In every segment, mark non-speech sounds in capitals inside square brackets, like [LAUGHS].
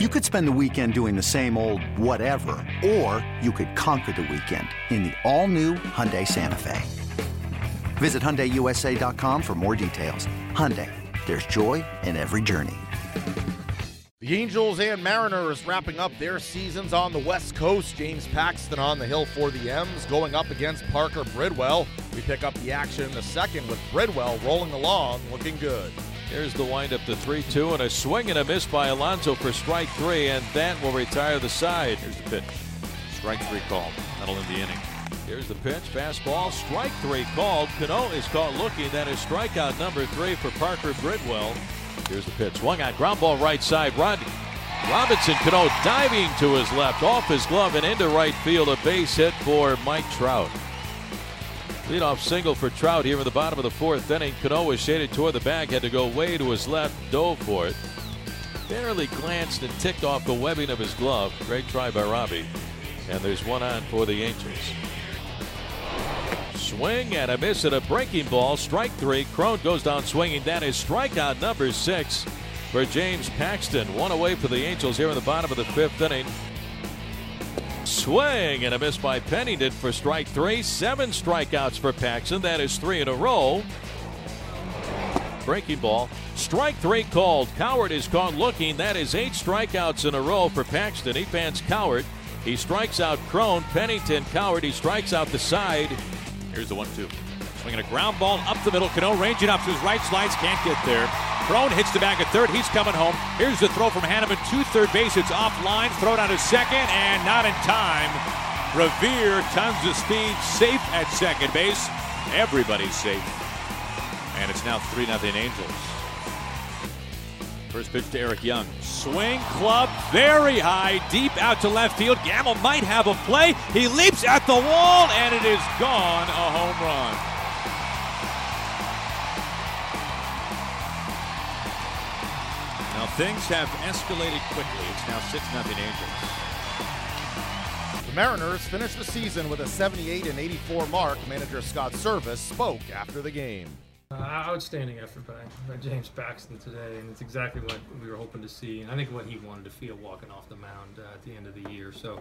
You could spend the weekend doing the same old whatever, or you could conquer the weekend in the all-new Hyundai Santa Fe. Visit HyundaiUSA.com for more details. Hyundai, there's joy in every journey. The Angels and Mariners wrapping up their seasons on the West Coast. James Paxton on the hill for the M's, going up against Parker Bridwell. We pick up the action in the second with Bridwell rolling along, looking good. Here's the windup to 3 2 and a swing and a miss by Alonso for strike three, and that will retire the side. Here's the pitch. Strike three called. That'll end the inning. Here's the pitch. Fastball. Strike three called. Cano is caught looking. That is strikeout number three for Parker Bridwell. Here's the pitch. Swung on ground ball right side. Rod Robinson Cano diving to his left, off his glove and into right field. A base hit for Mike Trout. Leadoff single for Trout here in the bottom of the fourth inning. Cano was shaded toward the bag, had to go way to his left, dove for it. Barely glanced and ticked off the webbing of his glove. Great try by Robbie. And there's one on for the Angels. Swing and a miss at a breaking ball. Strike three. Cron goes down swinging. That is strikeout number six for James Paxton. One away for the Angels here in the bottom of the fifth inning. Swing and a miss by Pennington for strike three. Seven strikeouts for Paxton. That is three in a row. Breaking ball. Strike three called. Cowart is caught looking. That is eight strikeouts in a row for Paxton. He fans Cowart. He strikes out Cron. Pennington, Cowart. He strikes out the side. Here's the one two. Swinging a ground ball up the middle. Cano ranging up to his right slides. Can't get there. Cron hits the bag at third. He's coming home. Here's the throw from Hannemann to third base. It's offline. Throw down to second and not in time. Revere, tons of speed, safe at second base. Everybody's safe. And it's now 3 0 Angels. First pitch to Eric Young. Swing club very high, deep out to left field. Gamel might have a play. He leaps at the wall, and it is gone. A home run. Things have escalated quickly. It's now 6 0 Angels. The Mariners finished the season with a 78 and 84 mark. Manager Scott Servais spoke after the game. Uh, outstanding effort by, by James Paxton today, and it's exactly what we were hoping to see, and I think what he wanted to feel walking off the mound uh, at the end of the year. So,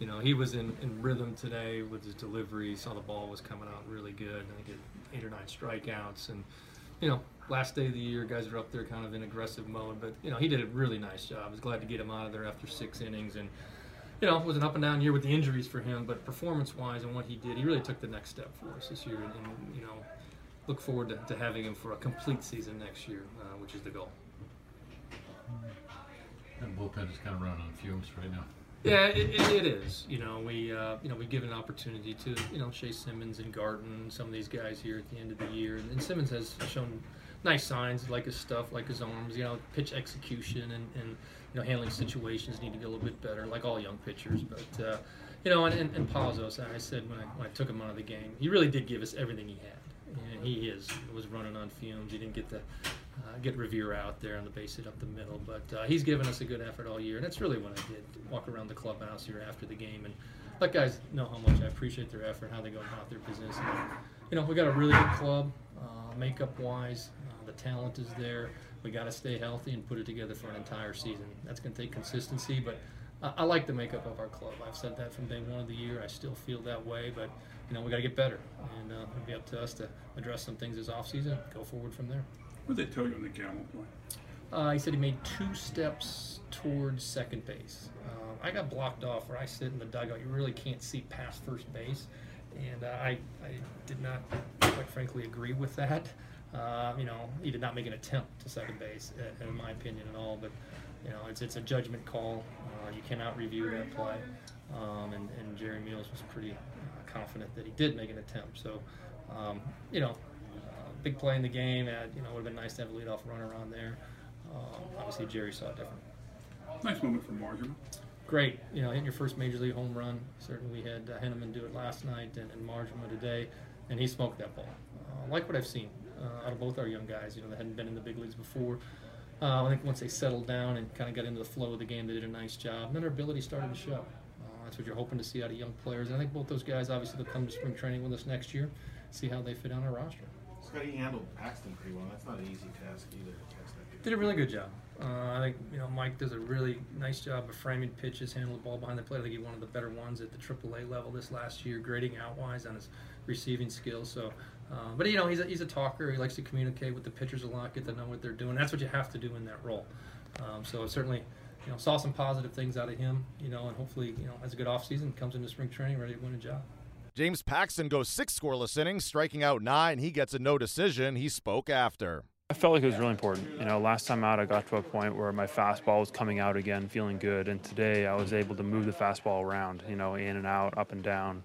you know, he was in, in rhythm today with his delivery. Saw the ball was coming out really good. I think he had eight or nine strikeouts, and you know, last day of the year, guys are up there kind of in aggressive mode, but you know, he did a really nice job. I was glad to get him out of there after six innings, and you know, it was an up and down year with the injuries for him, but performance-wise and what he did, he really took the next step for us this year, and, and you know look forward to, to, having him for a complete season next year, uh, which is the goal. And bullpen is kind of running on fumes right now. Yeah, it, it, it is. You know, we uh, you know we give an opportunity to you know Chase Simmons and Garton, some of these guys here at the end of the year, and, and Simmons has shown nice signs, like his stuff, like his arms. You know, pitch execution and, and you know handling situations need to get a little bit better, like all young pitchers. But uh, you know, and, and, and Pazos, I said when I when I took him out of the game, he really did give us everything he had and he is was running on fumes. He didn't get the uh, get Revere out there on the base hit up the middle, but uh, he's given us a good effort all year, and that's really what I did. Walk around the clubhouse here after the game and let guys know how much I appreciate their effort, how they go about their business. And, you know, we got a really good club, uh, makeup wise. The talent is there. We got to stay healthy and put it together for an entire season. That's going to take consistency, but I like the makeup of our club. I've said that from day one of the year. I still feel that way, but you know we got to get better, and uh, it'll be up to us to address some things this offseason. Go forward from there. What did they tell you on the play? Uh, he said he made two steps towards second base. Uh, I got blocked off where I sit in the dugout. You really can't see past first base, and uh, I I did not, quite frankly, agree with that. Uh, you know, he did not make an attempt to second base, in my opinion, at all. But you know, it's it's a judgment call. Uh, you cannot review that play, um, and, and Jerry Meals was pretty uh, confident that he did make an attempt. So, um, you know, uh, big play in the game. And, you know, it would have been nice to have a leadoff runner on there. Um, obviously, Jerry saw it different. Nice moment for Marjama. Great, you know, hitting your first major league home run. Certainly, we had uh, Hannemann do it last night, and, and today, and he smoked that ball. Uh, like what I've seen uh, out of both our young guys. You know, they hadn't been in the big leagues before. Uh, I think once they settled down and kind of got into the flow of the game, they did a nice job. And then their ability started to show. Uh, that's what you're hoping to see out of young players. And I think both those guys obviously they'll come to spring training with us next year, see how they fit on our roster. Scott, he handled Paxton pretty well. That's not an easy task either. Did a really good job. Uh, I think you know Mike does a really nice job of framing pitches, handling the ball behind the plate. I think he's one of the better ones at the AAA level this last year, grading out wise on his receiving skills. So, uh, but you know he's a, he's a talker. He likes to communicate with the pitchers a lot, get to know what they're doing. That's what you have to do in that role. Um, so certainly, you know, saw some positive things out of him. You know, and hopefully, you know, has a good offseason, comes into spring training ready to win a job. James Paxton goes six scoreless innings, striking out nine. He gets a no decision. He spoke after. I felt like it was really important. You know, last time out, I got to a point where my fastball was coming out again, feeling good. And today, I was able to move the fastball around, you know, in and out, up and down.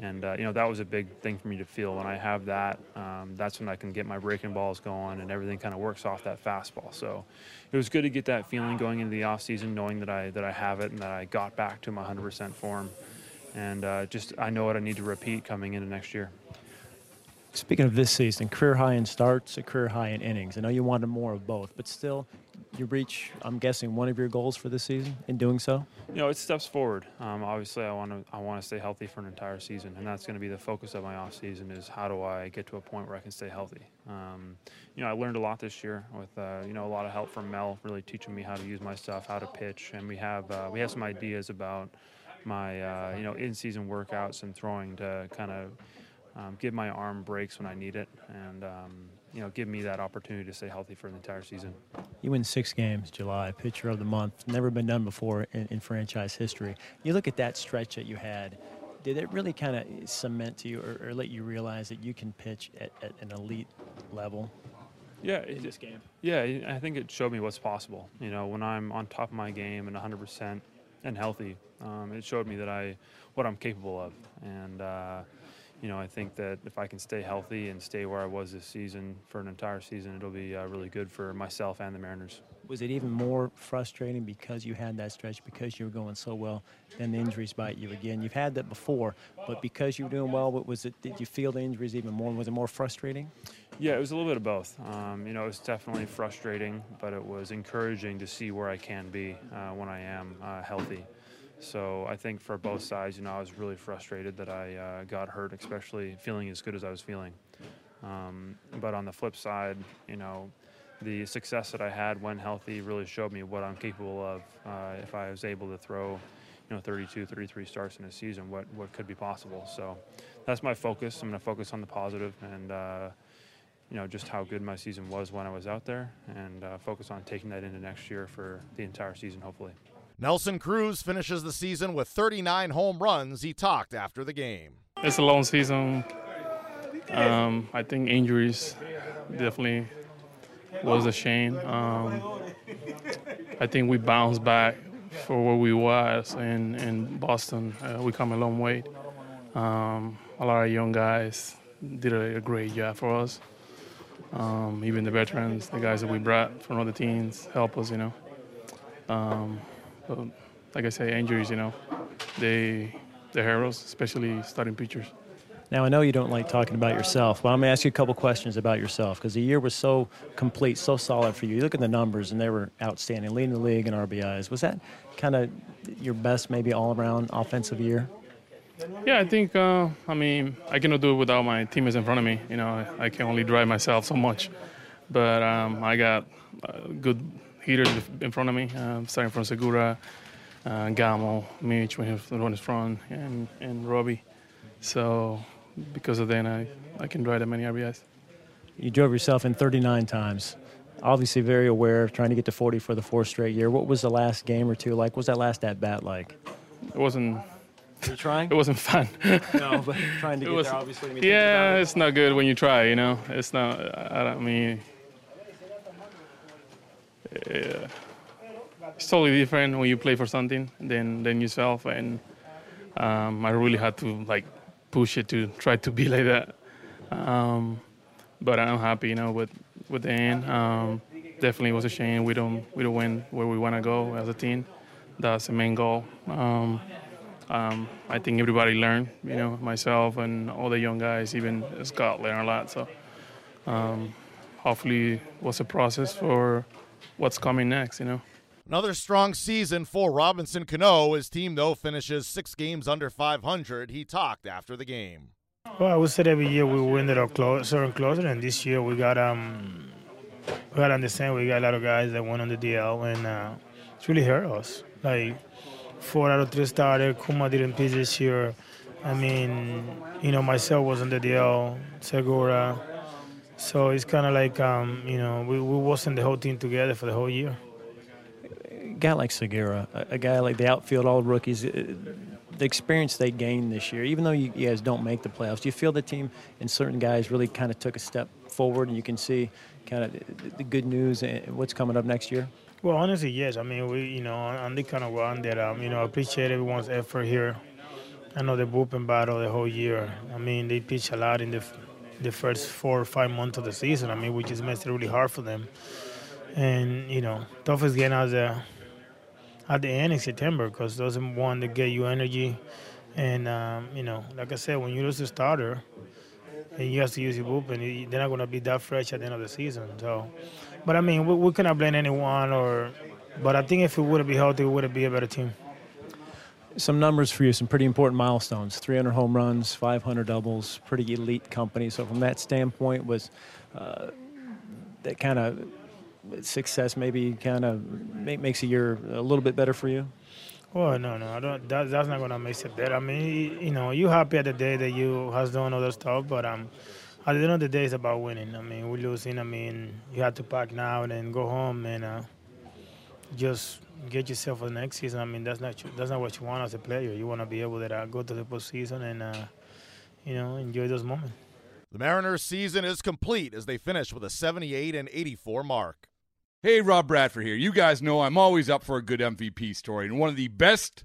And, uh, you know, that was a big thing for me to feel. When I have that, um, that's when I can get my breaking balls going and everything kind of works off that fastball. So it was good to get that feeling going into the off season, knowing that I, that I have it and that I got back to my 100% form and uh, just I know what I need to repeat coming into next year. Speaking of this season, career high in starts, a career high in innings. I know you wanted more of both, but still, you reach, I'm guessing, one of your goals for this season in doing so. You know, it steps forward. Um, obviously, I want to I want to stay healthy for an entire season, and that's going to be the focus of my off season. Is how do I get to a point where I can stay healthy? Um, you know, I learned a lot this year with uh, you know a lot of help from Mel, really teaching me how to use my stuff, how to pitch, and we have uh, we have some ideas about my uh, you know in-season workouts and throwing to kind of um, give my arm breaks when I need it, and um, you know give me that opportunity to stay healthy for the entire season. You win six games, July, pitcher of the month, never been done before in, in franchise history. You look at that stretch that you had. Did it really kind of cement to you, or, or, let you realize that you can pitch at, at an elite level? Yeah, in this game. Yeah, I think it showed me what's possible. You know, when I'm on top of my game and 100 percent and healthy. Um, it showed me that I what I'm capable of, and uh, you know I think that if I can stay healthy and stay where I was this season for an entire season, it'll be uh, really good for myself and the Mariners. Was it even more frustrating because you had that stretch because you were going so well? Then the injuries bite you again. You've had that before, but because you were doing well, what was it? Did you feel the injuries even more? Was it more frustrating? Yeah, it was a little bit of both. Um, you know, it was definitely frustrating, but it was encouraging to see where I can be uh, when I am uh, healthy. So I think for both sides, you know, I was really frustrated that I uh, got hurt, especially feeling as good as I was feeling. Um, but on the flip side, you know, the success that I had when healthy really showed me what I'm capable of uh, if I was able to throw, you know, 32, 33 starts in a season, what, what could be possible. So that's my focus. I'm going to focus on the positive and, uh, you know, just how good my season was when I was out there and uh, focus on taking that into next year for the entire season, hopefully. Nelson Cruz finishes the season with 39 home runs. He talked after the game. It's a long season. Um, I think injuries definitely was a shame. Um, I think we bounced back for where we was in, in Boston. Uh, we come a long way. Um, a lot of young guys did a, a great job for us. Um, even the veterans, the guys that we brought from other teams, help us, you know. Um, but like I say, injuries, you know, they they're heroes, especially starting pitchers. Now I know you don't like talking about yourself, but I'm gonna ask you a couple questions about yourself because the year was so complete, so solid for you. You look at the numbers and they were outstanding, leading the league in RBIs. Was that kind of your best, maybe all-around offensive year? Yeah, I think. Uh, I mean, I cannot do it without my teammates in front of me. You know, I, I can only drive myself so much, but um, I got uh, good hitters in front of me, um, starting from Segura, uh, Gamo, Mitch when he was on his front, and, and Robbie. So because of that, I, I can drive that many RBIs. You drove yourself in 39 times. Obviously, very aware of trying to get to 40 for the fourth straight year. What was the last game or two like? What was that last at bat like? It wasn't. You're trying? [LAUGHS] It wasn't fun. no, but trying to [LAUGHS] get was, there, obviously. yeah, it's not good when you try. You know, it's not. I, don't I mean, uh, it's totally different when you play for something than than yourself, and um, I really had to like push it to try to be [LAUGHS] like that. Um, but I'm happy, you know, with with the end. Um, definitely was a shame we don't we don't win where we want to go as a team. That's the main goal. Um, um, I think everybody learned, you know, myself and all the young guys, even Scott learned a lot. So um, hopefully, it was a process for what's coming next, you know. Another strong season for Robinson Cano. His team, though, finishes six games under 500. He talked after the game. Well, I would say every year we win it up closer and closer, and this year we got um we gotta understand we got a lot of guys that went on the DL, and uh, it's really hurt us. Like four out of three started. Kuma didn't pitch this year. I mean, you know, myself was on the DL, Segura. So it's kind of like, um, you know, we, we wasn't the whole team together for the whole year. A guy like Segura, a, a guy like the outfield, all rookies, uh, the experience they gained this year, even though you guys don't make the playoffs, do you feel the team and certain guys really kind of took a step forward and you can see kind of the good news and what's coming up next year? Well, honestly, yes. I mean, we, you know, I'm the kind of one that, um, you know, appreciate everyone's effort here. I know the bullpen battle the whole year. I mean, they pitch a lot in the the first four or five months of the season. I mean, we just makes it really hard for them. And you know, toughest game at the at the end in September because are one to get you energy. And um, you know, like I said, when you lose a starter and you have to use your bullpen, they're not going to be that fresh at the end of the season. So, but I mean, we, we cannot blame anyone. Or, but I think if it would have been healthy, it would be a better team some numbers for you, some pretty important milestones 300 home runs, 500 doubles, pretty elite company. So, from that standpoint, was uh, that kind of success maybe kind of make, makes a year a little bit better for you? Well, no, no, I don't. That, that's not gonna make it better. I mean, you know, you happy at the day that you has done other stuff, but um, at the end of the day, it's about winning. I mean, we're losing. I mean, you have to pack now and then go home and uh, just get yourself for the next season. I mean, that's not that's not what you want as a player. You want to be able to uh, go to the postseason and uh, you know enjoy those moments. The Mariners' season is complete as they finish with a 78 and 84 mark. Hey, Rob Bradford here. You guys know I'm always up for a good MVP story, and one of the best